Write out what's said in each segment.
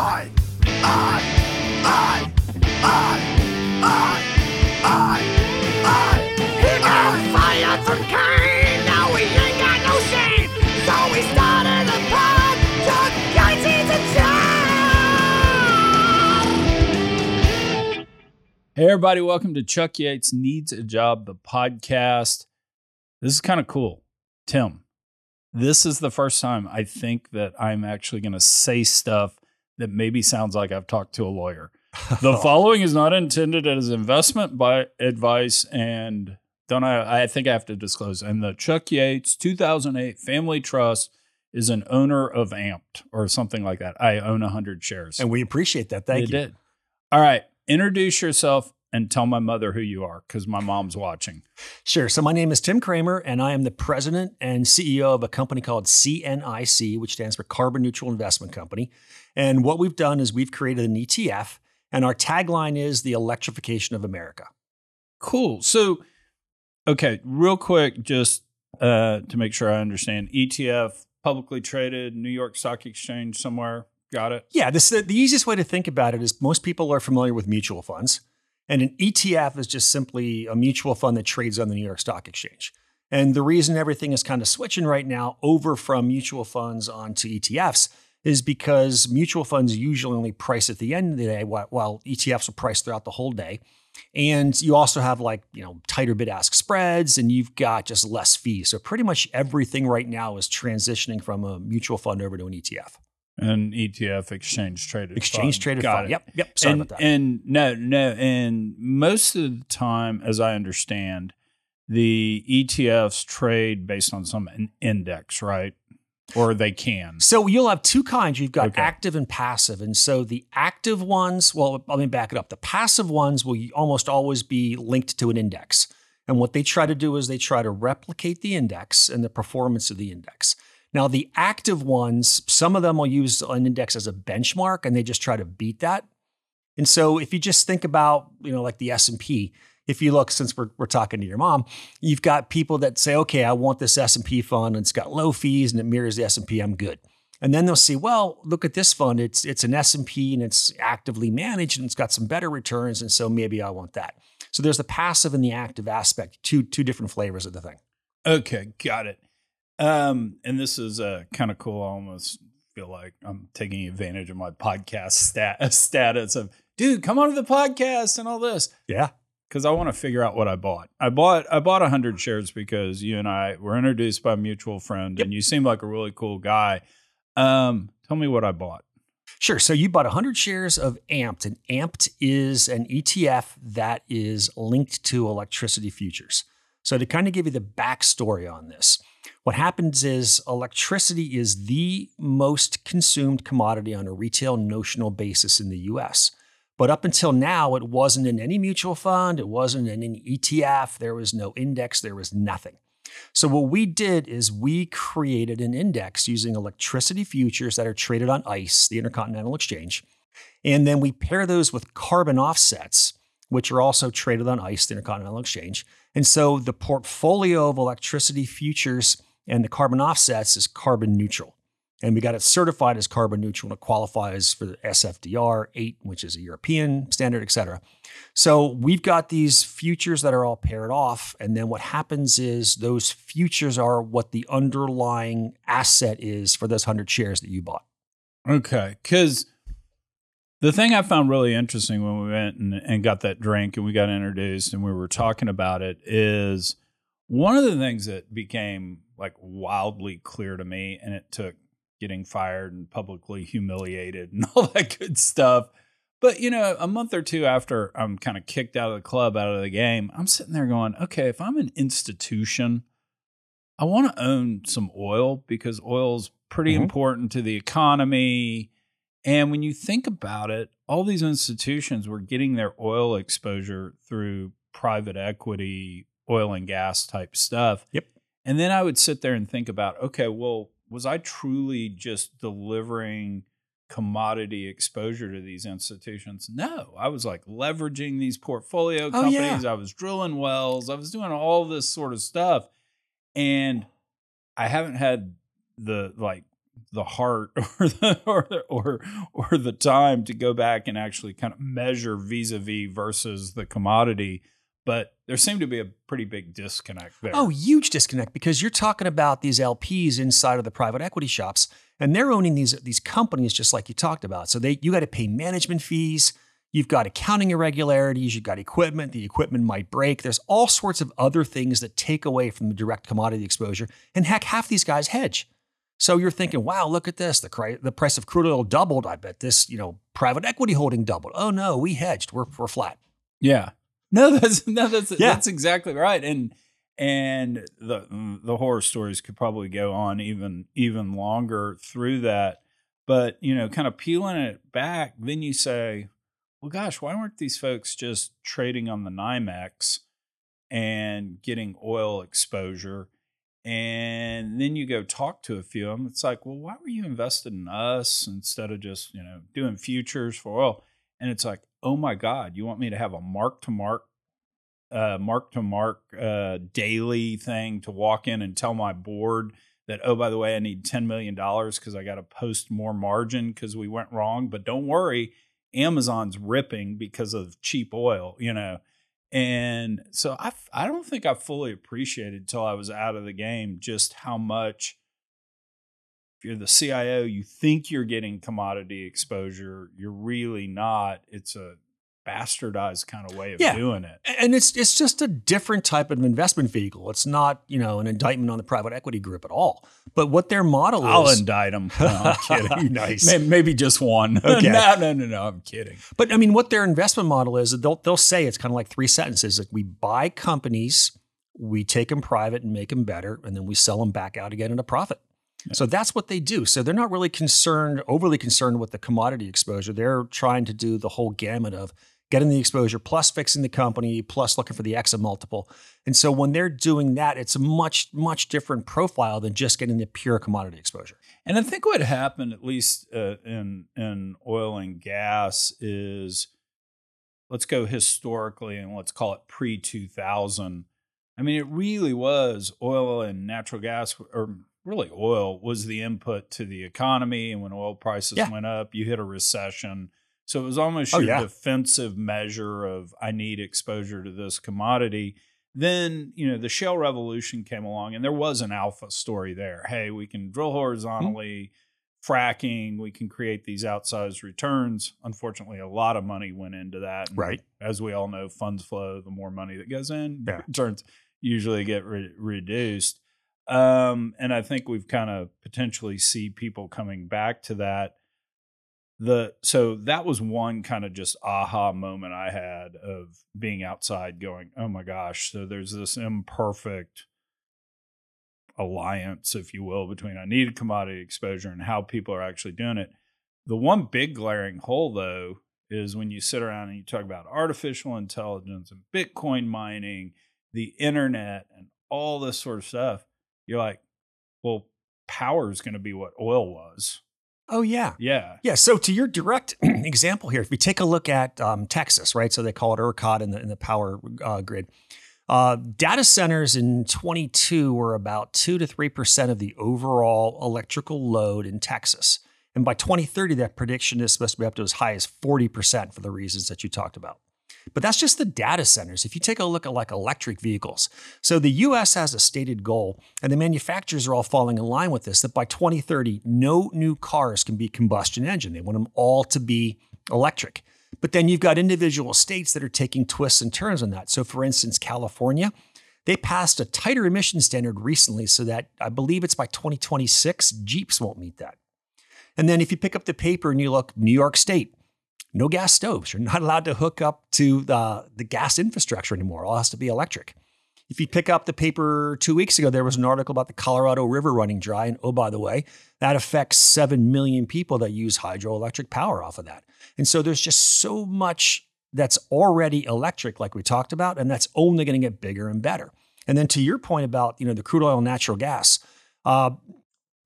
I, I, I, I, I, I, I. He got fired from Kayne. Now we ain't got no shame. So we started a pod. Yates needs a. Hey, everybody, welcome to Chuck Yates Needs a Job, the podcast. This is kind of cool. Tim, this is the first time I think that I'm actually going to say stuff that maybe sounds like I've talked to a lawyer. The following is not intended as investment by advice and don't I I think I have to disclose and the Chuck Yates 2008 Family Trust is an owner of Amped or something like that. I own 100 shares. And we appreciate that. Thank They you. did. All right. Introduce yourself and tell my mother who you are because my mom's watching. Sure. So my name is Tim Kramer, and I am the president and CEO of a company called CNIC, which stands for Carbon Neutral Investment Company. And what we've done is we've created an ETF, and our tagline is the electrification of America. Cool. So, okay, real quick, just uh, to make sure I understand ETF, publicly traded, New York Stock Exchange somewhere. Got it. Yeah, this the easiest way to think about it is most people are familiar with mutual funds, and an ETF is just simply a mutual fund that trades on the New York Stock Exchange. And the reason everything is kind of switching right now over from mutual funds onto ETFs is because mutual funds usually only price at the end of the day, while, ETFs will price throughout the whole day. And you also have like, you know, tighter bid ask spreads and you've got just less fees. So pretty much everything right now is transitioning from a mutual fund over to an ETF. An ETF, exchange traded. Exchange fund. traded Got fund. it. Yep. Yep. Sorry and, about that. and no, no, and most of the time, as I understand, the ETFs trade based on some index, right? Or they can. So you'll have two kinds. You've got Okay. active and passive. And so the active ones, well, let me back it up. The passive ones will almost always be linked to an index. And what they try to do is they try to replicate the index and the performance of the index. Now, the active ones, some of them will use an index as a benchmark and they just try to beat that. And so if you just think about, you know, like the S&P, if you look since we're, we're talking to your mom, you've got people that say, okay, I want this S&P fund and it's got low fees and it mirrors the S&P, I'm good. And then they'll see, well, look at this fund. It's it's an S&P and it's actively managed and it's got some better returns and so maybe I want that. So there's the passive and the active aspect, two two different flavors of the thing. Okay, got it. Um, and this is uh, kind of cool. I almost feel like I'm taking advantage of my podcast stat- status of, dude, come on to the podcast and all this Yeah. Because I want to figure out what I bought. I bought I bought hundred shares because you and I were introduced by a mutual friend, and you seem like a really cool guy. Um, tell me what I bought. Sure. So you bought 100 shares of Amped, and Amped is an ETF that is linked to electricity futures. So to kind of give you the backstory on this, what happens is electricity is the most consumed commodity on a retail notional basis in the US. But up until now, it wasn't in any mutual fund, it wasn't in any ETF, there was no index, there was nothing. So, what we did is we created an index using electricity futures that are traded on ICE, the Intercontinental Exchange. And then we pair those with carbon offsets, which are also traded on ICE, the Intercontinental Exchange. And so the portfolio of electricity futures and the carbon offsets is carbon neutral. And we got it certified as carbon neutral and it qualifies for the SFDR 8, which is a European standard, et cetera. So we've got these futures that are all paired off. And then what happens is those futures are what the underlying asset is for those 100 shares that you bought. Okay, because the thing I found really interesting when we went and, and got that drink and we got introduced and we were talking about it is one of the things that became like wildly clear to me, and it took getting fired and publicly humiliated and all that good stuff. But you know, a month or two after I'm kind of kicked out of the club, out of the game, I'm sitting there going, okay, if I'm an institution, I want to own some oil because oil's pretty Mhm. important to the economy. And when you think about it, all these institutions were getting their oil exposure through private equity, oil and gas type stuff. Yep. And then I would sit there and think about, okay, well, was I truly just delivering commodity exposure to these institutions? No, I was like leveraging these portfolio Oh, yeah. companies. I was drilling wells. I was doing all this sort of stuff. And I haven't had the like the heart or the or or or the time to go back and actually kind of measure vis-a-vis versus the commodity but there seemed to be a pretty big disconnect there. Oh, huge disconnect because you're talking about these LPs inside of the private equity shops, and they're owning these these companies just like you talked about. So they you got to pay management fees. You've got accounting irregularities. You've got equipment. The equipment might break. There's all sorts of other things that take away from the direct commodity exposure. And heck, half these guys hedge. So you're thinking, wow, look at this. The, the price of crude oil doubled. I bet this, you know, private equity holding doubled. Oh no, we hedged. We're, we're flat. Yeah. No, that's no, that's Yeah. that's exactly right. And and the the horror stories could probably go on even even longer through that. But you know, kind of peeling it back, then you say, well, gosh, why weren't these folks just trading on the NYMEX and getting oil exposure? And then you go talk to a few of them. It's like, well, why were you invested in us instead of just you know doing futures for oil? And it's like, oh my God, you want me to have a mark to mark, uh, mark to mark uh, daily thing to walk in and tell my board that, oh, by the way, I need $10 million because I got to post more margin because we went wrong. But don't worry, Amazon's ripping because of cheap oil, you know. And so I, I don't think I fully appreciated till I was out of the game just how much if you're the CIO, you think you're getting commodity exposure. You're really not. It's a bastardized kind of way of Yeah. doing it. And it's it's just a different type of investment vehicle. It's not, you know, an indictment on the private equity group at all. But what their model I'll is indict them. No, I'm kidding. Nice. May- Maybe just one. Okay. no, no, no, no. I'm kidding. But I mean, what their investment model is, they'll they'll say it's kind of like three sentences. Like we buy companies, we take them private and make them better, and then we sell them back out again at a profit. So that's what they do. So they're not really concerned, overly concerned with the commodity exposure. They're trying to do the whole gamut of getting the exposure plus fixing the company plus looking for the exit multiple. And so when they're doing that, it's a much much different profile than just getting the pure commodity exposure. And I think what happened, at least uh, in in oil and gas, is let's go historically and let's call it pre two thousand. I mean, it really was oil and natural gas, or really oil, was the input to the economy. And when oil prices Yeah. went up, you hit a recession. So it was almost Oh, your yeah. defensive measure of I need exposure to this commodity. Then, you know, the shale revolution came along and there was an alpha story there. Hey, we can drill mm-hmm. horizontally, fracking, we can create these outsized returns. Unfortunately, a lot of money went into that. And Right. As we all know, funds flow, the more money that goes in, Yeah. returns usually get re- reduced. Um, and I think we've kind of potentially see people coming back to that the so that was one kind of just aha moment I had of being outside going, oh my gosh, so there's this imperfect alliance, if you will, between I needed commodity exposure and how people are actually doing it. The one big glaring hole though is when you sit around and you talk about artificial intelligence and Bitcoin mining, the internet and all this sort of stuff, you're like, well, power is going to be what oil was. Oh yeah. Yeah. Yeah. So to your direct example here, if we take a look at um, Texas, right? So they call it ERCOT in the in the power uh, grid. Uh, data centers in 22 were about two to three percent of the overall electrical load in Texas, and by 2030, that prediction is supposed to be up to as high as 40 percent for the reasons that you talked about. But that's just the data centers. If you take a look at like electric vehicles, so the US has a stated goal, and the manufacturers are all falling in line with this that by 2030, no new cars can be combustion engine. They want them all to be electric. But then you've got individual states that are taking twists and turns on that. So, for instance, California, they passed a tighter emission standard recently so that I believe it's by 2026, Jeeps won't meet that. And then if you pick up the paper and you look, New York State, no gas stoves. You're not allowed to hook up to the, the gas infrastructure anymore. It all has to be electric. If you pick up the paper two weeks ago, there was an article about the Colorado River running dry. And oh, by the way, that affects 7 million people that use hydroelectric power off of that. And so there's just so much that's already electric, like we talked about, and that's only going to get bigger and better. And then to your point about you know the crude oil and natural gas, uh,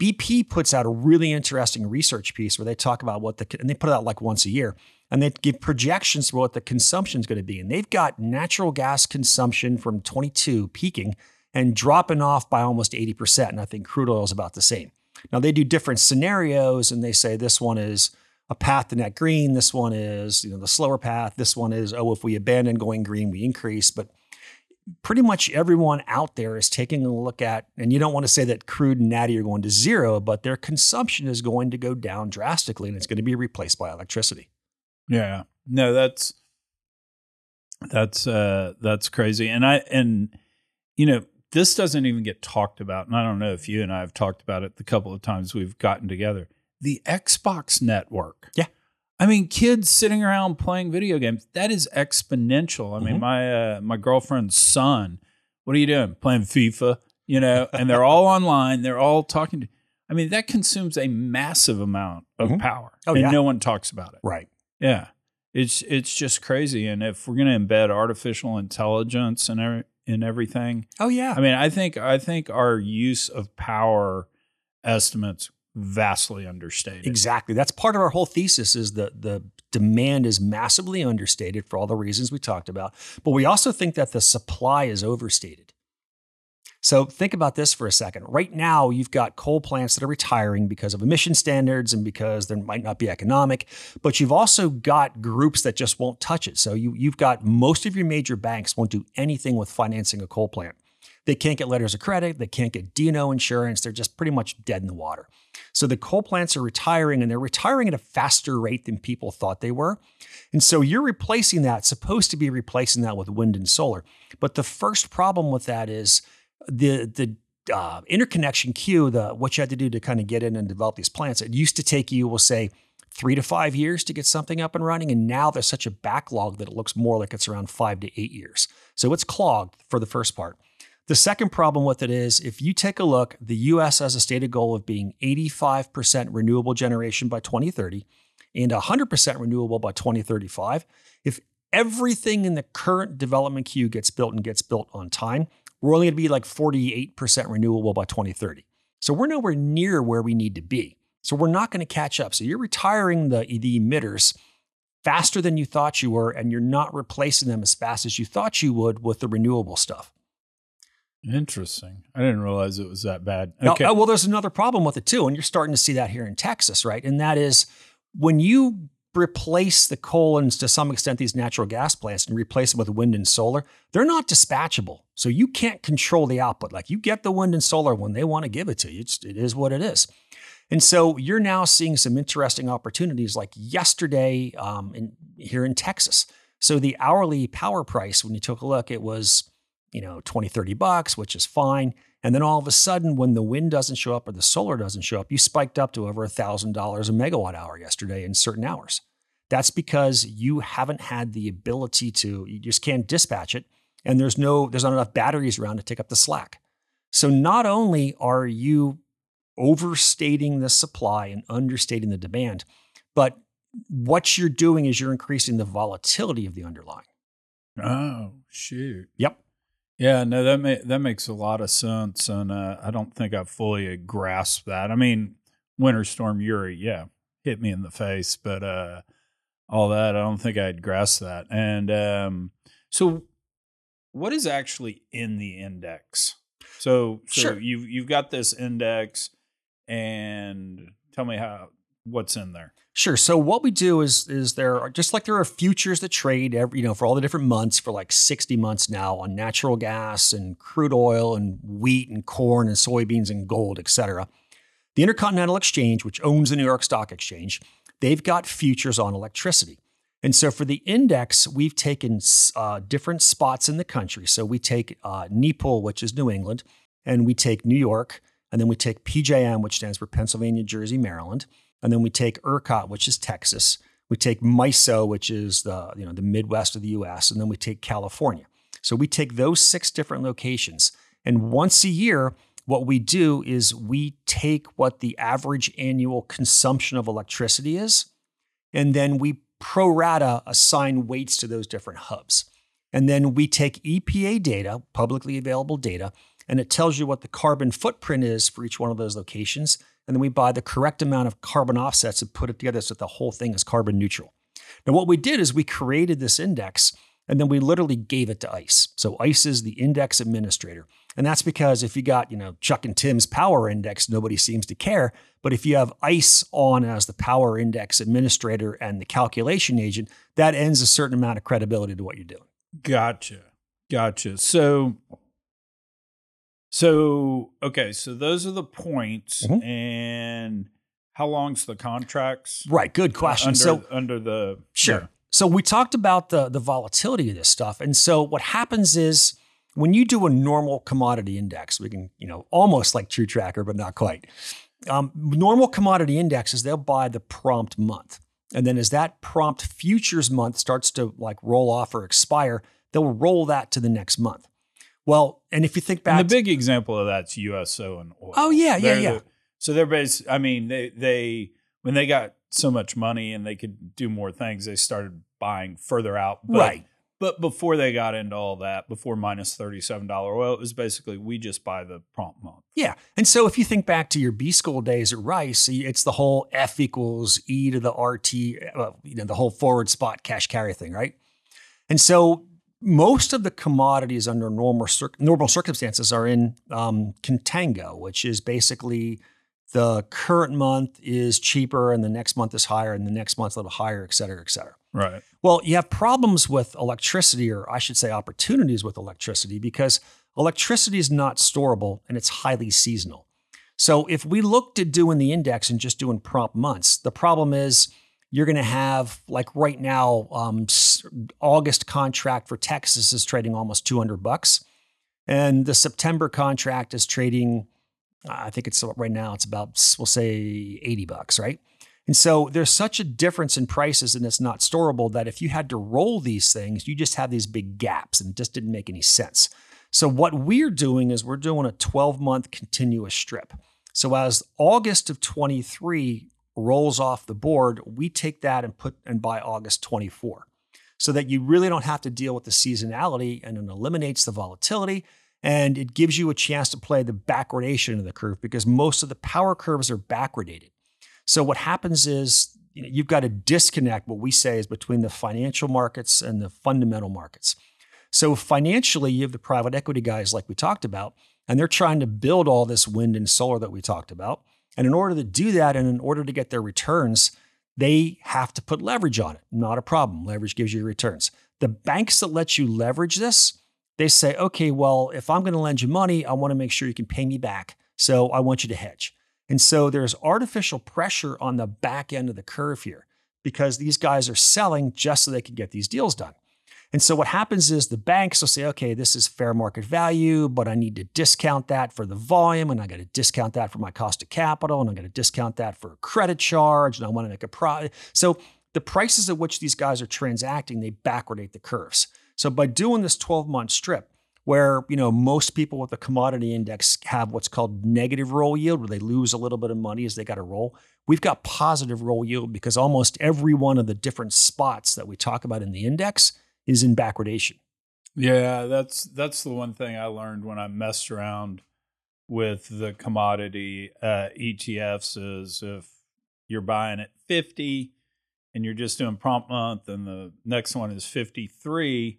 BP puts out a really interesting research piece where they talk about what the and they put it out like once a year and they give projections for what the consumption is going to be. And they've got natural gas consumption from 22 peaking and dropping off by almost 80%. And I think crude oil is about the same. Now they do different scenarios and they say this one is a path to net green, this one is, you know, the slower path, this one is oh if we abandon going green we increase, but pretty much everyone out there is taking a look at and you don't want to say that crude and natty are going to zero, but their consumption is going to go down drastically and it's going to be replaced by electricity. Yeah. No, that's that's uh that's crazy. And I and you know, this doesn't even get talked about. And I don't know if you and I have talked about it the couple of times we've gotten together. The Xbox network. Yeah. I mean, kids sitting around playing video games, that is exponential. I mean, Mhm. my uh, my girlfriend's son, what are you doing? Playing FIFA, you know, and they're all online, they're all talking to I mean, that consumes a massive amount of Mhm. power. Oh, and yeah. no one talks about it. Right. Yeah. It's it's just crazy. And if we're gonna embed artificial intelligence and every, in everything, Oh yeah. I mean, I think I think our use of power estimates vastly understated. Exactly. That's part of our whole thesis is that the demand is massively understated for all the reasons we talked about. But we also think that the supply is overstated. So think about this for a second. Right now, you've got coal plants that are retiring because of emission standards and because they might not be economic, but you've also got groups that just won't touch it. So you, you've got most of your major banks won't do anything with financing a coal plant. They can't get letters of credit, they can't get D&O insurance, they're just pretty much dead in the water. So the coal plants are retiring and they're retiring at a faster rate than people thought they were. And so you're replacing that, supposed to be replacing that with wind and solar. But the first problem with that is the the uh, interconnection queue, the what you had to do to kind of get in and develop these plants. It used to take you, we'll say, three to five years to get something up and running, and now there's such a backlog that it looks more like it's around five to eight years. So it's clogged for the first part. The second problem with it is if you take a look, the US has a stated goal of being 85% renewable generation by 2030 and 100% renewable by 2035. If everything in the current development queue gets built and gets built on time, we're only going to be like 48% renewable by 2030. So we're nowhere near where we need to be. So we're not going to catch up. So you're retiring the, the emitters faster than you thought you were, and you're not replacing them as fast as you thought you would with the renewable stuff. Interesting. I didn't realize it was that bad. Okay. uh, well, there's another problem with it too, and you're starting to see that here in Texas, right? And that is when you replace the coal and to some extent these natural gas plants and replace them with wind and solar, they're not dispatchable. So you can't control the output. Like you get the wind and solar when they want to give it to you. It's, it is what it is. And so you're now seeing some interesting opportunities like yesterday um, in, here in Texas. So the hourly power price, when you took a look, it was, you know, 20, 30 bucks, which is fine. And then all of a sudden, when the wind doesn't show up or the solar doesn't show up, you spiked up to over $1,000 a megawatt hour yesterday in certain hours. That's because you haven't had the ability to, you just can't dispatch it. And there's no, there's not enough batteries around to take up the slack. So not only are you overstating the supply and understating the demand, but what you're doing is you're increasing the volatility of the underlying. oh shoot. Yep. Yeah, no, that that makes a lot of sense, and uh, I don't think I fully grasped that. I mean, Winter Storm Uri, yeah, hit me in the face, but uh, all that, I don't think I'd grasp that. And um, so, what is actually in the index? So, so Sure. you've you've got this index, and tell me how what's in there. Sure. So what we do is is there are just like there are futures that trade every you know for all the different months for like 60 months now on natural gas and crude oil and wheat and corn and soybeans and gold, et cetera. The Intercontinental Exchange, which owns the New York Stock Exchange, they've got futures on electricity. And so for the index, we've taken uh, different spots in the country. So we take uh, which is New England, and we take New York, and then we take PJM, which stands for Pennsylvania, Jersey, Maryland. And then we take ERCOT, which is Texas. We take MISO, which is the, you know, the Midwest of the US. And then we take California. So we take those six different locations. And once a year, what we do is we take what the average annual consumption of electricity is, and then we pro rata assign weights to those different hubs. And then we take EPA data, publicly available data, and it tells you what the carbon footprint is for each one of those locations. And then we buy the correct amount of carbon offsets and put it together so that the whole thing is carbon neutral. Now, what we did is we created this index and then we literally gave it to ICE. So ICE is the index administrator. And that's because if you got, you know, Chuck and Tim's power index, nobody seems to care. But if you have ICE on as the power index administrator and the calculation agent, that ends a certain amount of credibility to what you're doing. Gotcha. Gotcha. So so okay, so those are the points Mhm. and how long's the contracts? Right. Good question. Under, so under the Sure. So we talked about the the volatility of this stuff, and so what happens is when you do a normal commodity index, we can you know almost like True Tracker, but not quite. Um, normal commodity indexes they'll buy the prompt month, and then as that prompt futures month starts to like roll off or expire, they'll roll that to the next month. Well, and if you think back, And the big example of that's USO and oil. Oh, yeah, yeah, They're yeah. the- so they're based. I mean, they they when they got so much money and they could do more things, they started buying further out. But, right, But before they got into all that, before minus thirty seven dollar oil, it was basically we just buy the prompt month. Yeah. And so if you think back to your B school days at Rice, it's the whole F equals E to the RT, uh, you know, the whole forward spot cash carry thing, right? And so most of the commodities under normal, normal circumstances are in um, contango, which is basically the current month is cheaper and the next month is higher and the next month's a little higher, et cetera, et cetera. Right. Well, you have problems with electricity, or I should say opportunities with electricity, because electricity is not storable and it's highly seasonal. So if we looked at doing the index and just doing prompt months, the problem is you're going to have, like right now, um, August contract for Texas is trading almost 200 bucks. And the September contract is trading, I think it's right now, it's about, we'll say 80 bucks, right? And so there's such a difference in prices and it's not storable that if you had to roll these things, you just have these big gaps and it just didn't make any sense. So what we're doing is we're doing a 12 month continuous strip. So as August of 23 rolls off the board, we take that and put and buy August 24 so that you really don't have to deal with the seasonality and it eliminates the volatility and it gives you a chance to play the backwardation of the curve because most of the power curves are backwardated. So what happens is you know, you've got a disconnect, what we say is between the financial markets and the fundamental markets. So financially, you have the private equity guys like we talked about, and they're trying to build all this wind and solar that we talked about. And in order to do that and in order to get their returns, they have to put leverage on it. Not a problem. Leverage gives you returns. The banks that let you leverage this, they say, okay, well, if I'm going to lend you money, I want to make sure you can pay me back. So I want you to hedge. And so there's artificial pressure on the back end of the curve here because these guys are selling just so they can get these deals done. And so what happens is the banks will say, okay, this is fair market value, but I need to discount that for the volume, and I got to discount that for my cost of capital, and I got to discount that for a credit charge, and I want to make a profit. So the prices at which these guys are transacting, they backwardate the curves. So by doing this 12-month strip, where you know most people with the commodity index have what's called negative roll yield, where they lose a little bit of money as they got to roll. We've got positive roll yield because almost every one of the different spots that we talk about in the index is in backwardation. Yeah, that's that's the one thing I learned when I messed around with the commodity uh, ETFs is if you're buying at 50 and you're just doing prompt month and the next one is 53,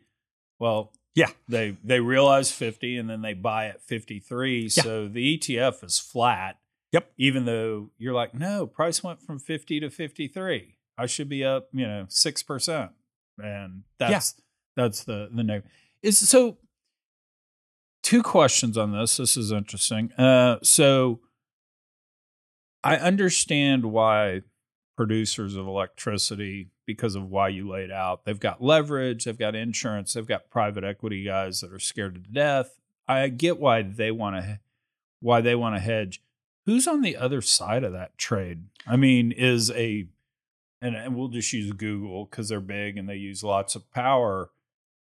well, Yeah. they they realize 50 and then they buy at 53, Yeah. so the ETF is flat. Yep. Even though you're like, no, price went from 50 to 53. I should be up, you know, 6%. And that's that's the the negative. Is so two questions on this. This is interesting. Uh so I understand why producers of electricity because of why you laid out. They've got leverage, they've got insurance, they've got private equity guys that are scared to death. I get why they want to why they want to hedge. Who's on the other side of that trade? I mean, is a and, and we'll just use Google because they're big and they use lots of power.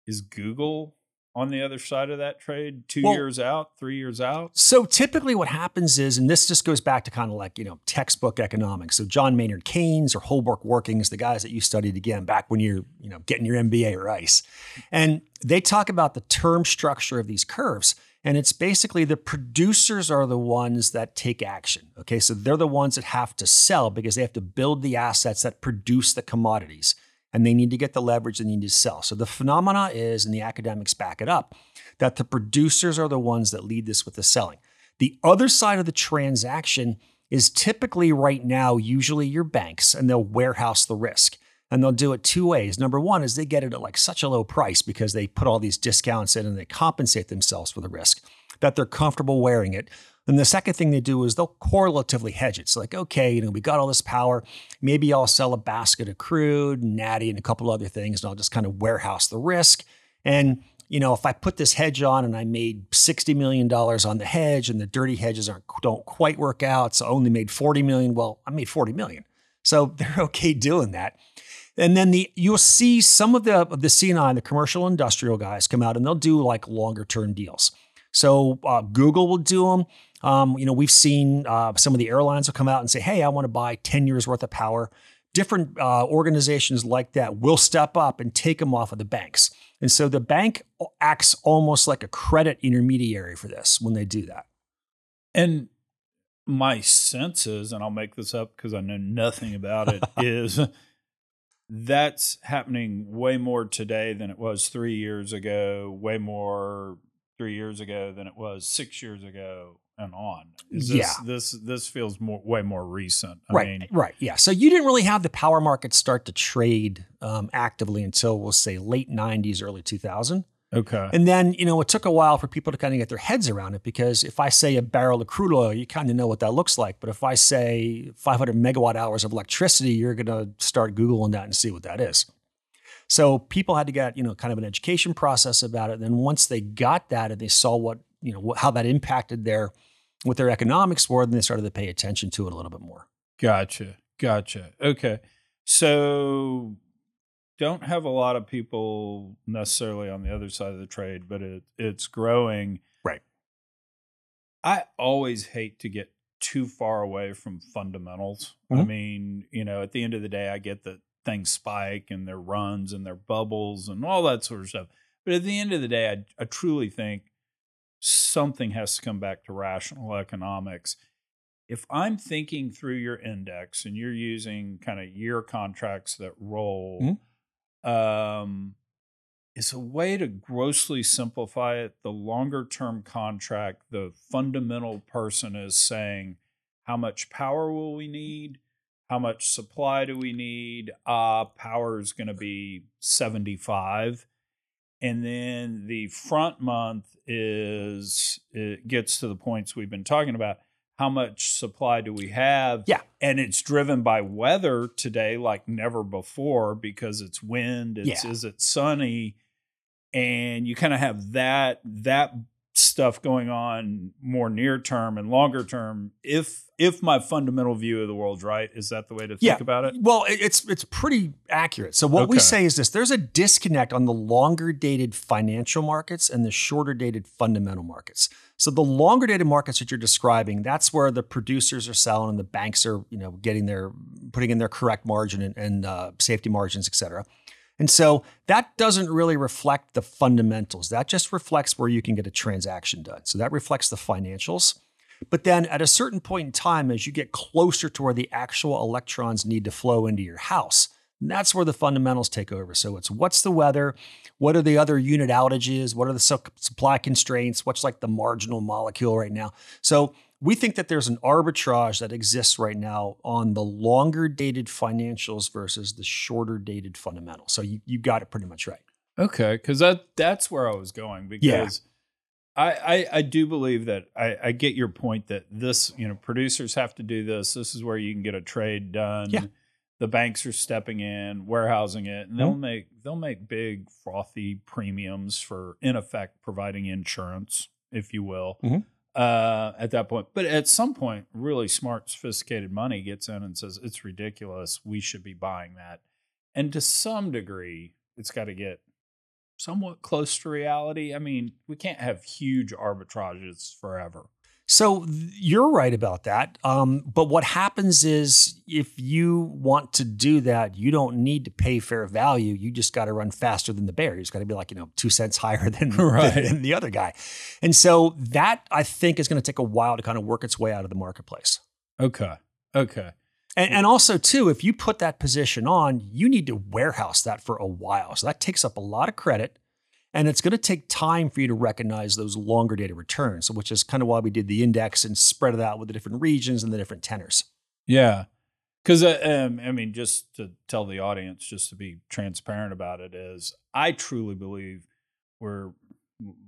Is Google on the other side of that trade two Well- years out, three years out? So typically what happens is, and this just goes back to kind of like, you know, textbook economics. So John Maynard Keynes or Holbrook Workings, the guys that you studied again back when you're, you know, getting your MBA or ICE. And they talk about the term structure of these curves. And it's basically the producers are the ones that take action. Okay. So they're the ones that have to sell because they have to build the assets that produce the commodities. and they need to get the leverage and they need to sell. So the phenomena is, and the academics back it up, that the producers are the ones that lead this with the selling. The other side of the transaction is typically right now, usually your banks, and they'll warehouse the risk. And they'll do it two ways. Number one is they get it at like such a low price because they put all these discounts in and they compensate themselves for the risk that they're comfortable wearing it. And the second thing they do is they'll correlatively hedge it. So, like, okay, you know, we got all this power. Maybe I'll sell a basket of crude, natty, and a couple other things, and I'll just kind of warehouse the risk. And, you know, if I put this hedge on and I made $60 million on the hedge and the dirty hedges aren't don't quite work out, so I only made 40 million, well, I made 40 million. So they're okay doing that. And then the you'll see some of the the C&I, the commercial industrial guys come out and they'll do like longer term deals. So uh, Google will do them. Um, you know, we've seen uh, some of the airlines will come out and say, "Hey, I want to buy 10 years worth of power." Different uh, organizations like that will step up and take them off of the banks. And so the bank acts almost like a credit intermediary for this when they do that. And my sense is, and I'll make this up because I know nothing about it, is that's happening way more today than it was three years ago, way more three years ago than it was six years ago and on. Is this, Yeah. This this feels more way more recent. I right, mean, right, yeah. So you didn't really have the power market start to trade um, actively until we'll say late '90s, early 2000. Okay. And then, you know, it took a while for people to kind of get their heads around it because if I say a barrel of crude oil, you kind of know what that looks like. But if I say 500 megawatt hours of electricity, you're going to start Googling that and see what that is. So people had to get, you know, kind of an education process about it. And then once they got that and they saw what, you know, how that impacted their, what their economics were, then they started to pay attention to it a little bit more. Gotcha. Gotcha. Okay. So don't have a lot of people necessarily on the other side of the trade, but it it's growing. Right. I always hate to get too far away from fundamentals. I Mhm. mean, you know, at the end of the day, I get that things spike and their runs and their bubbles and all that sort of stuff. But at the end of the day, I, I truly think something has to come back to rational economics. If I'm thinking through your index and you're using kind of year contracts that roll, um, it's a way to grossly simplify it. The longer term contract, the fundamental person is saying, how much power will we need? How much supply do we need? Uh, power is going to be 75. And then the front month is, it gets to the points we've been talking about. How much supply do we have? Yeah. And it's driven by weather today like never before because it's wind, it's Yeah. is it sunny? And you kind of have that that stuff going on more near term and longer term if if my fundamental view of the world's right is that the way to think Yeah. about it Well, it's it's pretty accurate. So what we say is this: there's a disconnect on the longer dated financial markets and the shorter dated fundamental markets. So the longer dated markets that you're describing, that's where the producers are selling and the banks are, you know, getting their putting in their correct margin and, and uh, safety margins, et cetera. And so that doesn't really reflect the fundamentals. That just reflects where you can get a transaction done. So that reflects the financials. But then at a certain point in time, as you get closer to where the actual electrons need to flow into your house, that's where the fundamentals take over. So it's what's the weather? What are the other unit outages? What are the su- supply constraints? What's like the marginal molecule right now? So we think that there's an arbitrage that exists right now on the longer dated financials versus the shorter dated fundamentals. So you, you got it pretty much right. Okay, because that that's where I was going because I, I I do believe that I, I get your point that this you know producers have to do this. This is where you can get a trade done. Yeah. The banks are stepping in, warehousing it, and they'll Mhm. make they'll make big frothy premiums for in effect providing insurance, if you will. Mhm. Uh, at that point, but at some point, really smart, sophisticated money gets in and says it's ridiculous. We should be buying that, and to some degree, it's got to get somewhat close to reality. I mean, we can't have huge arbitrages forever. So you're right about that. Um, but what happens is if you want to do that, you don't need to pay fair value. You just got to run faster than the bear. You just got to be like, you know, two cents higher than, Right. than, the other guy. And so that I think is going to take a while to kind of work its way out of the marketplace. Okay. Okay. And, and also, too, if you put that position on, you need to warehouse that for a while. So that takes up a lot of credit. And it's going to take time for you to recognize those longer data returns, which is kind of why we did the index and spread it out with the different regions and the different tenors. Yeah. Because, uh, um, I mean, just to tell the audience, just to be transparent about it, is I truly believe we're,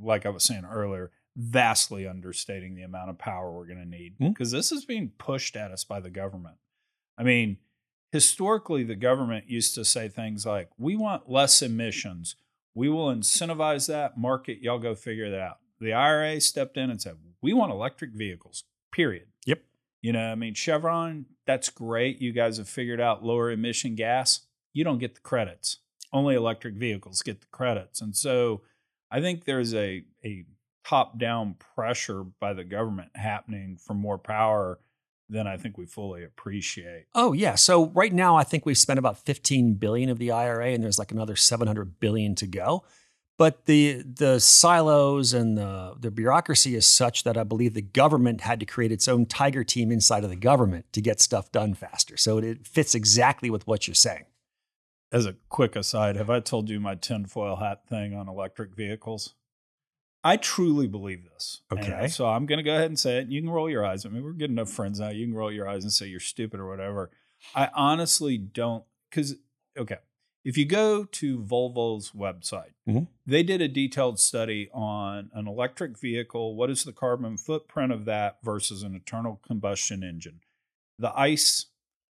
like I was saying earlier, vastly understating the amount of power we're going to need because Hmm. this is being pushed at us by the government. I mean, historically, the government used to say things like, we want less emissions. We will incentivize that market. Y'all go figure that out. The IRA stepped in and said, we want electric vehicles, period. Yep. You know, I mean, Chevron, that's great. You guys have figured out lower emission gas. You don't get the credits. Only electric vehicles get the credits. And so I think there's a, a top down pressure by the government happening for more power than I think we fully appreciate. Oh yeah. So right now, I think we've spent about 15 billion of the IRA, and there's like another 700 billion to go. But the the silos and the the bureaucracy is such that I believe the government had to create its own tiger team inside of the government to get stuff done faster. So it, it fits exactly with what you're saying. As a quick aside, have I told you my tinfoil hat thing on electric vehicles? I truly believe this. And Okay. so I'm going to go ahead and say it. And you can roll your eyes. I mean, we're good enough friends now. You can roll your eyes and say you're stupid or whatever. I honestly don't, because, okay, if you go to Volvo's website, Mhm. they did a detailed study on an electric vehicle. What is the carbon footprint of that versus an internal combustion engine? The ICE,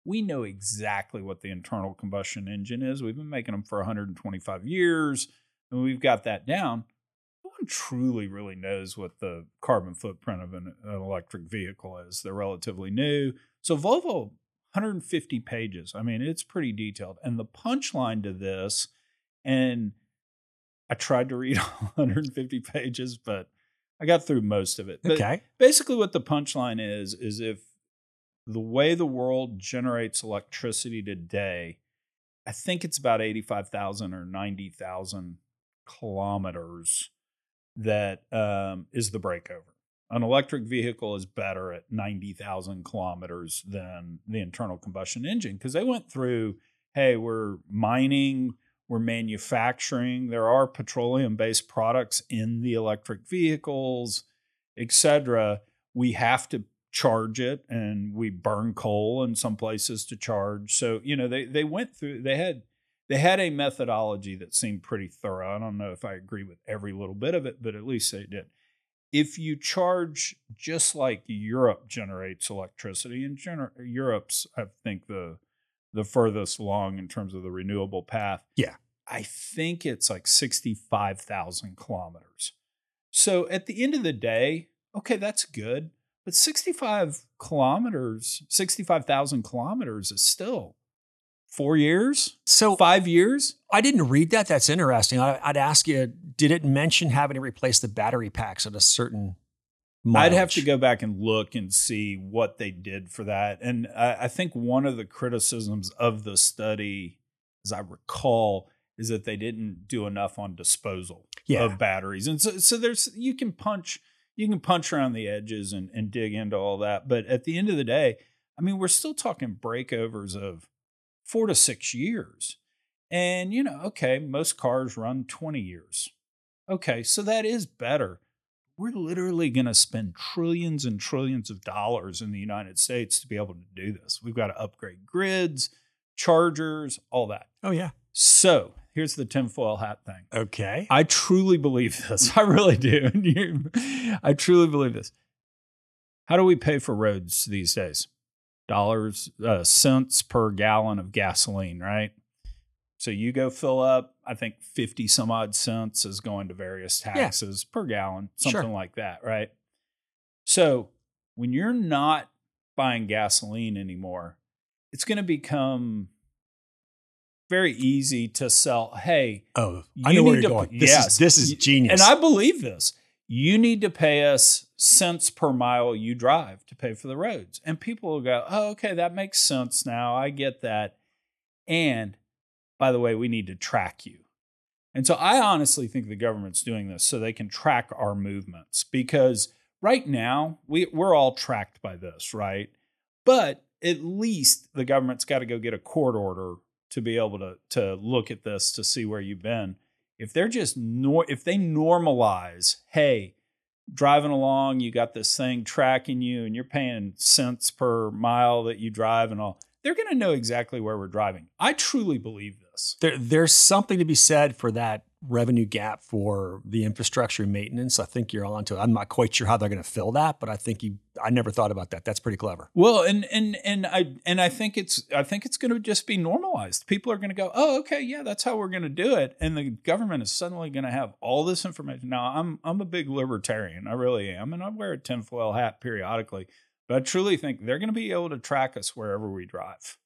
we know exactly what the internal combustion engine is. We've been making them for 125 years, and we've got that down. Truly really knows what the carbon footprint of an, an electric vehicle is. They're relatively new. So Volvo, 150 pages. I mean, it's pretty detailed. And the punchline to this, and I tried to read 150 pages, but I got through most of it. But Okay. basically what the punchline is is if the way the world generates electricity today i think it's about 85000 or 90000 kilometers that um, is the breakover. An electric vehicle is better at 90000 kilometers than the internal combustion engine because they went through hey we're mining we're manufacturing there are petroleum based products in the electric vehicles etc we have to charge it and we burn coal in some places to charge. So you know they they went through they had they had a methodology that seemed pretty thorough. I don't know if i agree with every little bit of it but at least they did. If you charge just like europe generates electricity and gener- europe's i think the the furthest along in terms of the renewable path Yeah. i think it's like 65000 kilometers. So at the end of the day okay that's good but 65 kilometers, 65,000 kilometers is still four years, So five years. I didn't read that. That's interesting. I, I'd ask you, did it mention having to replace the battery packs at a certain I'd have to go back and look and see what they did for that. And I, I think one of the criticisms of the study, as I recall, is that they didn't do enough on disposal Yeah. of batteries. And so, so there's you can punch you can punch around the edges and, and dig into all that. But at the end of the day, I mean, we're still talking breakovers of four to six years. And you know, okay, most cars run 20 years. Okay, so that is better. We're literally going to spend trillions and trillions of dollars in the United States to be able to do this. We've got to upgrade grids, chargers, all that. Oh, yeah. So here's the tinfoil hat thing. Okay. I truly believe this. I really do. I truly believe this. How do we pay for roads these days? Dollars, uh, cents per gallon of gasoline, right? So you go fill up, I think 50 some odd cents is going to various taxes per gallon, Sure. something like that, right? So when you're not buying gasoline anymore, it's going to become very easy to sell, hey, oh, I know where you're to going. This, yes. is, this is genius. And I believe this. You need to pay us cents per mile you drive to pay for the roads. And people will go, oh, okay, that makes sense now. I get that. And by the way, we need to track you. And so I honestly think the government's doing this so they can track our movements because right now we, we're all tracked by this, right? But at least the government's got to go get a court order to be able to to look at this to see where you've been. If they're just nor if they normalize, hey, driving along, you got this thing tracking you and you're paying cents per mile that you drive and all, they're going to know exactly where we're driving. I truly believe this. There, there's something to be said for that revenue gap for the infrastructure maintenance. I think you're onto it. I'm not quite sure how they're going to fill that, but I think you. I never thought about that. That's pretty clever. Well, and and and I and I think it's I think it's going to just be normalized. People are going to go, oh, okay, yeah, that's how we're going to do it, and the government is suddenly going to have all this information. Now, I'm I'm a big libertarian, I really am, and I wear a tinfoil hat periodically, but I truly think they're going to be able to track us wherever we drive,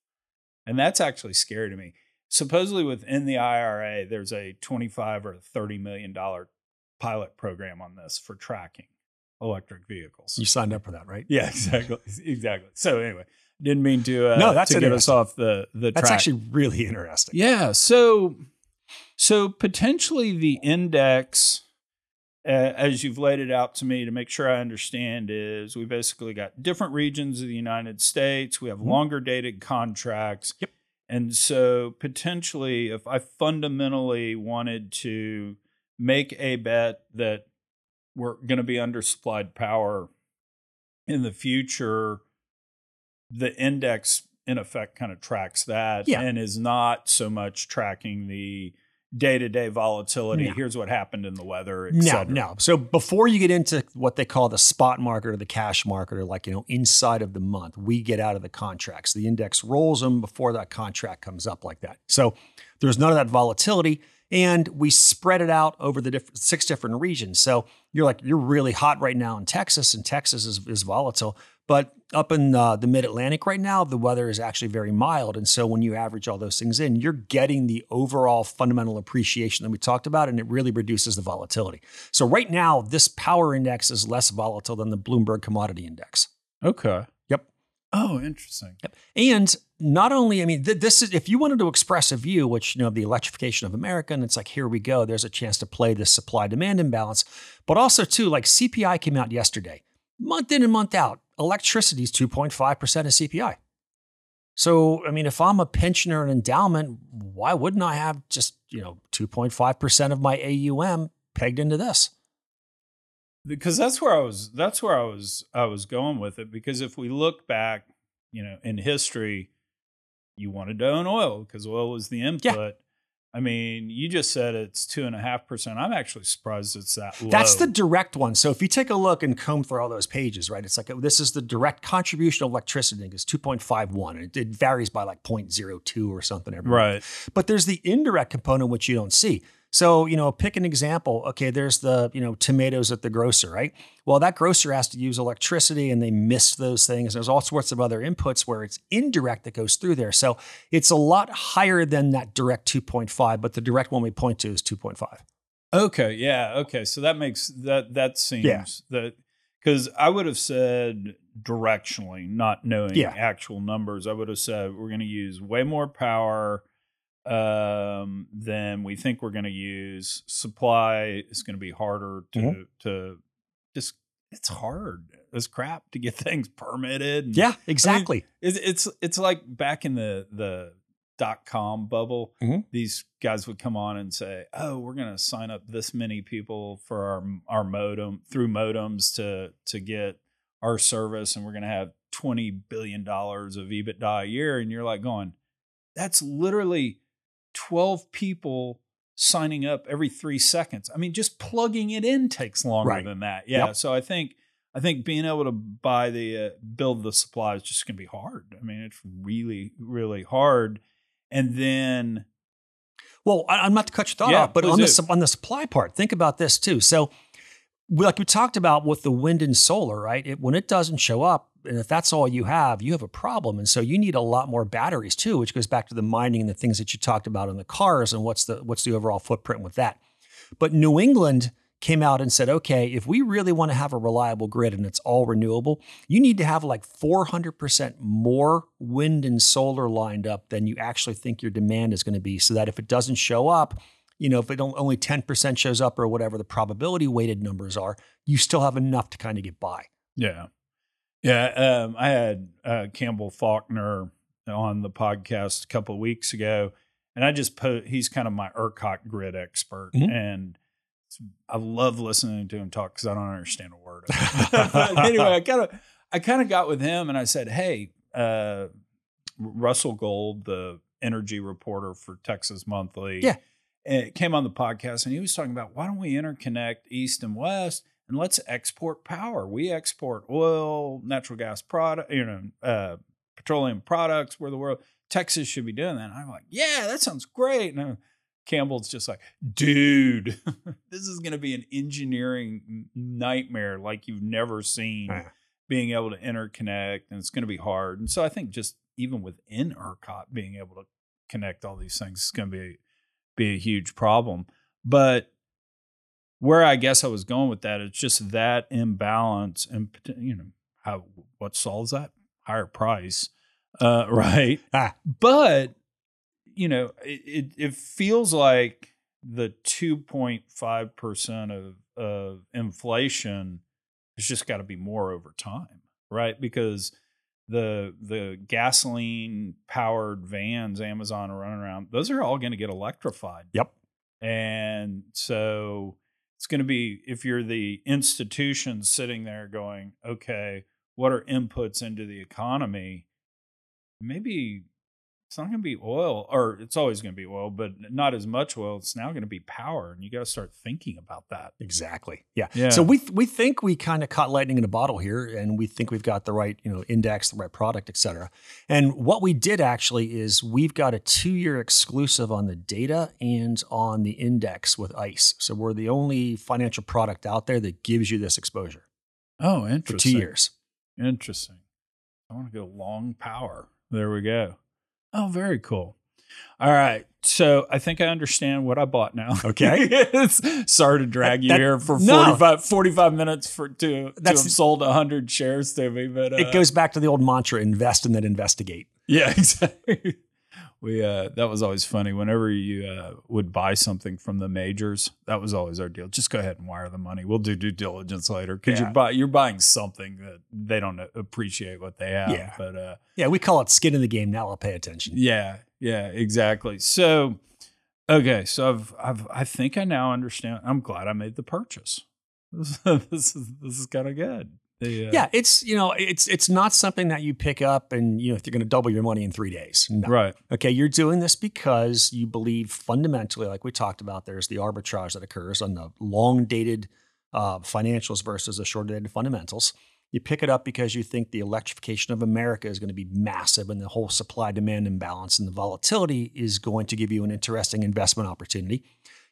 and that's actually scary to me supposedly within the IRA, there's a 25 or 30 million dollar pilot program on this for tracking electric vehicles. You signed up for that, right? Yeah, exactly, exactly. So anyway, didn't mean to uh, no, that's to get us off the the track. That's track. actually really interesting. Yeah. So, so potentially the index, uh, as you've laid it out to me to make sure I understand, is we basically got different regions of the United States. We have Mhm. longer dated contracts. Yep. And so potentially, if I fundamentally wanted to make a bet that we're going to be undersupplied power in the future, the index in effect kind of tracks that Yeah. and is not so much tracking the day-to-day volatility. No. Here's what happened in the weather, et No, no. So before you get into what they call the spot market or the cash market, or like you know inside of the month, we get out of the contracts. The index rolls them before that contract comes up like that. So there's none of that volatility, and we spread it out over the diff- six different regions. So you're like you're really hot right now in Texas, and Texas is, is volatile. But up in uh, the mid Atlantic right now, the weather is actually very mild. And so when you average all those things in, you're getting the overall fundamental appreciation that we talked about, and it really reduces the volatility. So right now, this power index is less volatile than the Bloomberg Commodity Index. Okay. Yep. Oh, interesting. Yep. And not only, I mean, th- this is if you wanted to express a view, which you know the electrification of America, and it's like here we go. There's a chance to play this supply demand imbalance, but also too, like CPI came out yesterday, month in and month out, electricity is 2.5 percent of CPI. So I mean, if I'm a pensioner and endowment, why wouldn't I have just you know 2.5 percent of my AUM pegged into this? because that's where I was that's where I was I was going with it because if we look back, you know, in history, you wanted to own oil because oil was the input. I mean, you just said it's two and a half percent. I'm actually surprised it's that low. That's the direct one. So if you take a look and comb through all those pages, right, it's like oh, this is the direct contribution of electricity. It's 2.51. And it, it varies by like 0.02 or something every month. right. But there's the indirect component which you don't see. So, you know, pick an example. Okay, there's the, you know, tomatoes at the grocer, right? Well, that grocer has to use electricity and they miss those things. There's all sorts of other inputs where it's indirect that goes through there. So it's a lot higher than that direct 2.5, but the direct one we point to is 2.5. Okay, yeah, okay. So that makes that that seems Yeah. that because I would have said directionally, not knowing Yeah. actual numbers, I would have said we're going to use way more power um than we think we're going to use. Supply is going to be harder to Mhm. to just it's hard as crap to get things permitted. and- Yeah, exactly. it's it's it's like back in the the dot com bubble. Mhm. These guys would come on and say, "Oh, we're going to sign up this many people for our our modem through modems to to get our service, and we're going to have twenty billion dollars of EBITDA a year." And you're like, going, "That's literally twelve people." signing up every three seconds i mean just plugging it in takes longer Right. than that yeah Yep. so i think I think being able to buy the uh, build the supply is just going to be hard. I mean, it's really really hard. And then Well, I, I'm not to cut your thought Yeah, off, but on the do. on the supply part, think about this too. So, like we talked about with the wind and solar, right? It, when it doesn't show up, and if that's all you have, you have a problem, and so you need a lot more batteries too, which goes back to the mining and the things that you talked about in the cars and what's the what's the overall footprint with that. But New England came out and said, okay, if we really want to have a reliable grid and it's all renewable, you need to have like 400% more wind and solar lined up than you actually think your demand is going to be. So that if it doesn't show up, you know, if it only 10% shows up or whatever the probability weighted numbers are, you still have enough to kind of get by. yeah, Yeah, um, I had uh, Campbell Faulkner on the podcast a couple of weeks ago, and I just put he's kind of my ERCOT grid expert, Mhm. and I love listening to him talk because I don't understand a word. Of it. Anyway, I kind of I kind of got with him, and I said, "Hey, uh, Russell Gold, the energy reporter for Texas Monthly, Yeah. it came on the podcast, and he was talking about why don't we interconnect East and West." And let's export power. We export oil, natural gas product, you know, uh, petroleum products. We're the world. Texas should be doing that. And I'm like, yeah, that sounds great. And Campbell's just like, dude, this is going to be an engineering nightmare like you've never seen. Being able to interconnect, and it's going to be hard. And so I think just even within ERCOT, being able to connect all these things is going to be be a huge problem. But where I guess I was going with that, it's just that imbalance, and you know how what solves that higher price, uh, right? Ah. But you know, it, it it feels like the two point five percent of of inflation has just got to be more over time, right? Because the the gasoline powered vans Amazon are running around, those are all going to get electrified. Yep. And so it's going to be if you're the institution sitting there going, okay, what are inputs into the economy? Maybe it's not going to be oil, or it's always going to be oil, but not as much oil. It's now going to be power, and you got to start thinking about that. Exactly. Yeah. Yeah. So we we think we kind of caught lightning in a bottle here, and we think we've got the right you know index, the right product, et cetera. And what we did actually is we've got a two year exclusive on the data and on the index with ICE. So we're the only financial product out there that gives you this exposure Oh, interesting. for two years. Interesting. I want to go long power. There we go. Oh, very cool. All right. So I think I understand what I bought now. Okay. Sorry to drag you That- here for no. 45, 45 minutes for to, to That's- have sold 100 shares to me. But uh, It goes back to the old mantra: invest and then investigate. Yeah, exactly. We uh that was always funny. Whenever you uh would buy something from the majors, that was always our deal. Just go ahead and wire the money. We'll do due diligence later because Yeah. you're buy you're buying something that they don't appreciate what they have. Yeah. But uh Yeah, we call it skin in the game. Now I'll pay attention. yeah, yeah, exactly. So okay, so I've I've I think I now understand. I'm glad I made the purchase. This, this is this is kind of good. Uh, Yeah, it's you know, it's it's not something that you pick up and you know if you're going to double your money in three days. No. Right. Okay, you're doing this because you believe fundamentally, like we talked about, there's the arbitrage that occurs on the long dated uh, financials versus the short dated fundamentals. You pick it up because you think the electrification of America is going to be massive and the whole supply demand imbalance and the volatility is going to give you an interesting investment opportunity.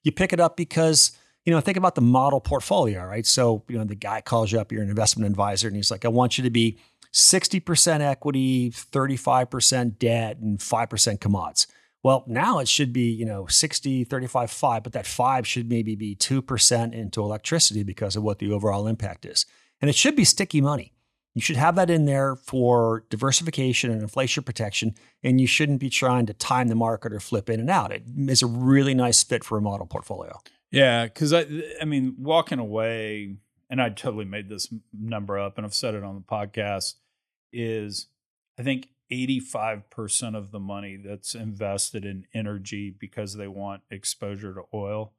You pick it up because you know, think about the model portfolio, right? So, you know, the guy calls you up, you're an investment advisor, and he's like, I want you to be 60% equity, 35% debt, and 5% commods. Well, now it should be, you know, 60, 35, 5, but that 5 should maybe be 2% into electricity because of what the overall impact is. And it should be sticky money. You should have that in there for diversification and inflation protection, and you shouldn't be trying to time the market or flip in and out. It is a really nice fit for a model portfolio. Yeah, because I, I mean, walking away, and I totally made this number up, and I've said it on the podcast. Is I think eighty-five percent of the money that's invested in energy because they want exposure to oil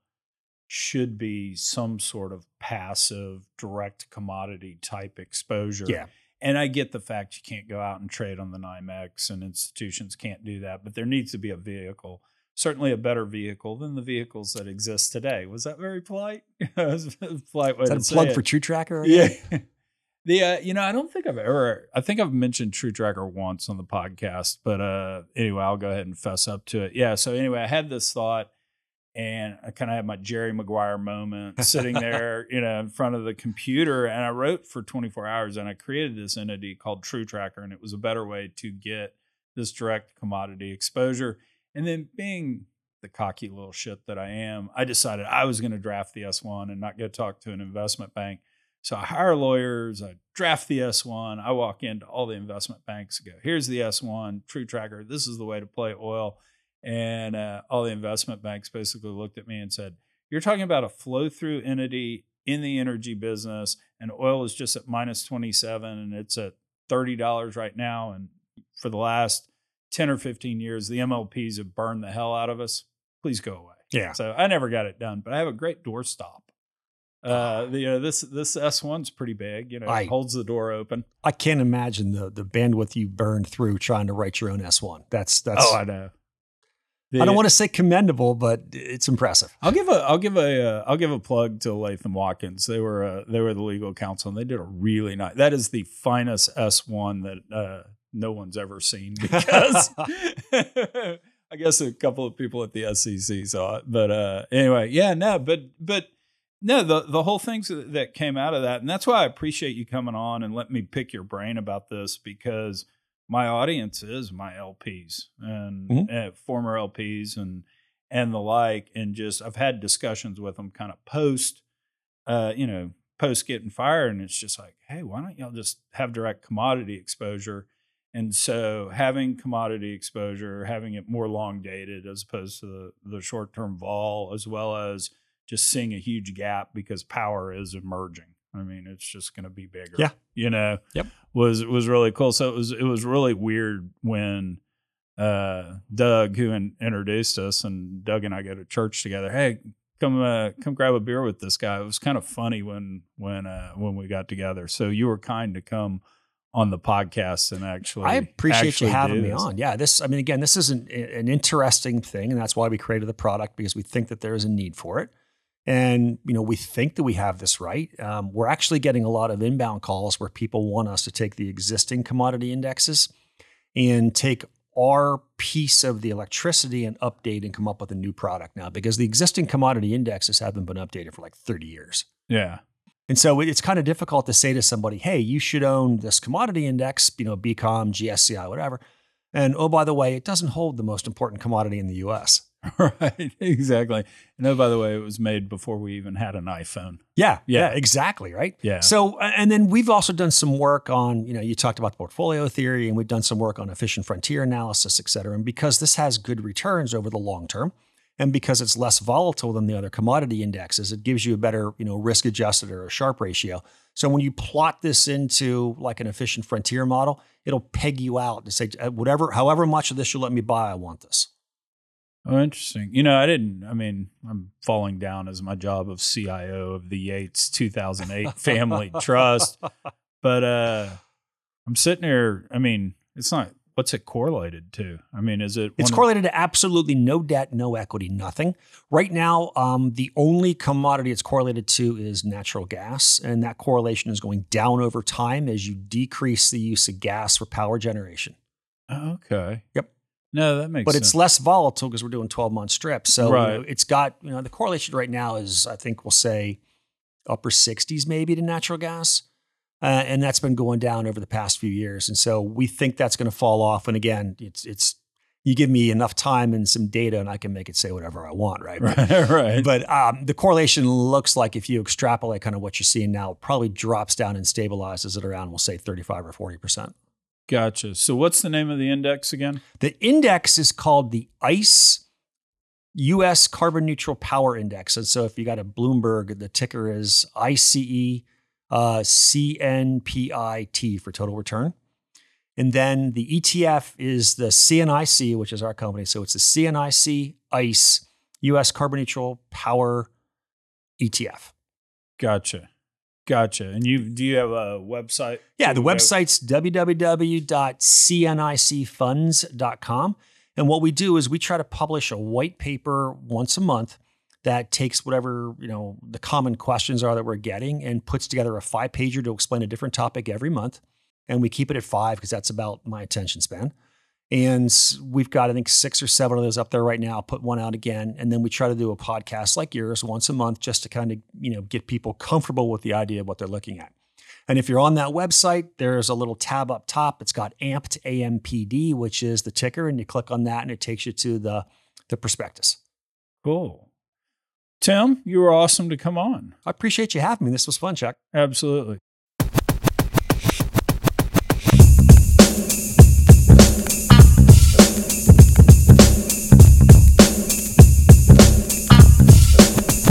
should be some sort of passive, direct commodity type exposure. Yeah. And I get the fact you can't go out and trade on the NYMEX and institutions can't do that, but there needs to be a vehicle, certainly a better vehicle than the vehicles that exist today. Was that very polite? Was polite way Is that a plug it. for True Tracker? Yeah. The uh, you know, I don't think I've ever I think I've mentioned True Tracker once on the podcast, but uh anyway, I'll go ahead and fess up to it. Yeah, so anyway, I had this thought and I kind of had my Jerry Maguire moment sitting there, you know, in front of the computer and I wrote for 24 hours and I created this entity called True Tracker and it was a better way to get this direct commodity exposure. And then being the cocky little shit that I am, I decided I was going to draft the S1 and not go talk to an investment bank. So I hire lawyers, I draft the S1, I walk into all the investment banks and go, here's the S1, True Tracker, this is the way to play oil. And uh, all the investment banks basically looked at me and said, You're talking about a flow through entity in the energy business, and oil is just at minus 27 and it's at thirty dollars right now, and for the last ten or fifteen years, the MLPs have burned the hell out of us. Please go away. Yeah. So I never got it done, but I have a great doorstop. Uh, you know this this S one's pretty big. You know, I- it holds the door open. I can't imagine the the bandwidth you burned through trying to write your own S1. That's that's oh, I know. I don't want to say commendable, but it's impressive. I'll give a I'll give a uh, I'll give a plug to Latham Watkins. They were uh, they were the legal counsel and they did a really nice. That is the finest S one that uh, no one's ever seen because I guess a couple of people at the SEC saw it. But uh, anyway, yeah, no, but but no, the the whole things that came out of that, and that's why I appreciate you coming on and let me pick your brain about this because my audience is my LPs and Mhm. uh, former LPs and and the like, and just I've had discussions with them kind of post, uh, you know, post getting fired, and it's just like, hey, why don't y'all just have direct commodity exposure? And so having commodity exposure, having it more long dated as opposed to the, the short term vol, as well as just seeing a huge gap because power is emerging. I mean, it's just going to be bigger. Yeah. You know. Yep. Was was really cool. So it was it was really weird when uh, Doug, who in, introduced us, and Doug and I go to church together. Hey, come uh, come grab a beer with this guy. It was kind of funny when when uh, when we got together. So you were kind to come on the podcast and actually. I appreciate actually you having me on. Yeah, this I mean again, this is an, an interesting thing and that's why we created the product because we think that there is a need for it. And you know, we think that we have this right. Um, we're actually getting a lot of inbound calls where people want us to take the existing commodity indexes and take our piece of the electricity and update and come up with a new product now because the existing commodity indexes haven't been updated for like 30 years. Yeah. And so it's kind of difficult to say to somebody, hey, you should own this commodity index, you know, BCOM, GSCI, whatever. And oh, by the way, it doesn't hold the most important commodity in the US. Right. Exactly. And oh, by the way, it was made before we even had an iPhone. Yeah, Yeah. yeah, exactly, right? Yeah. So, and then we've also done some work on, you know, you talked about the portfolio theory, and we've done some work on efficient frontier analysis, et cetera. And because this has good returns over the long term, and because it's less volatile than the other commodity indexes, it gives you a better, you know, risk adjusted or a Sharpe ratio. So when you plot this into like an efficient frontier model, it'll peg you out to say uh, whatever, however much of this you let me buy, I want this. Oh, interesting. You know, I didn't, I mean, I'm falling down as my job of CIO of the Yates 2008 Family Trust. But uh I'm sitting here, I mean, it's not, what's it correlated to? I mean, is it, It's correlated to absolutely no debt, no equity, nothing. Right now, um, the only commodity it's correlated to is natural gas, and that correlation is going down over time as you decrease the use of gas for power generation. Oh, okay. Yep. No, that makes But sense. it's less volatile because we're doing 12 month strips. So you know, it's got, you know, the correlation right now is, I think we'll say upper 60s maybe to natural gas. Uh, and that's been going down over the past few years. And so we think that's going to fall off. And again, it's, it's, you give me enough time and some data and I can make it say whatever I want, right? But- right. right. But um, the correlation looks like if you extrapolate kind of what you're seeing now, it probably drops down and stabilizes at around, we'll say 35 or 40%. Gotcha. So what's the name of the index again? The index is called the ICE US Carbon Neutral Power Index. And so if you got a Bloomberg, the ticker is ICE uh, CNPIT for total return. And then the ETF is the CNIC, which is our company. So it's the CNIC ICE US Carbon Neutral Power ETF. Gotcha. Gotcha. And you do you have a website? Yeah, the website's www.cnicfunds.com. And what we do is we try to publish a white paper once a month that takes whatever, you know, the common questions are that we're getting and puts together a five pager to explain a different topic every month. And we keep it at five because that's about my attention span. And we've got, I think, six or seven of those up there right now. Put one out again. And then we try to do a podcast like yours once a month just to kind of, you know, get people comfortable with the idea of what they're looking at. And if you're on that website, there's a little tab up top. It's got AMPed AMPD, which is the ticker, and you click on that and it takes you to the, the prospectus. Cool. Tim, you were awesome to come on. I appreciate you having me. This was fun, Chuck. Absolutely.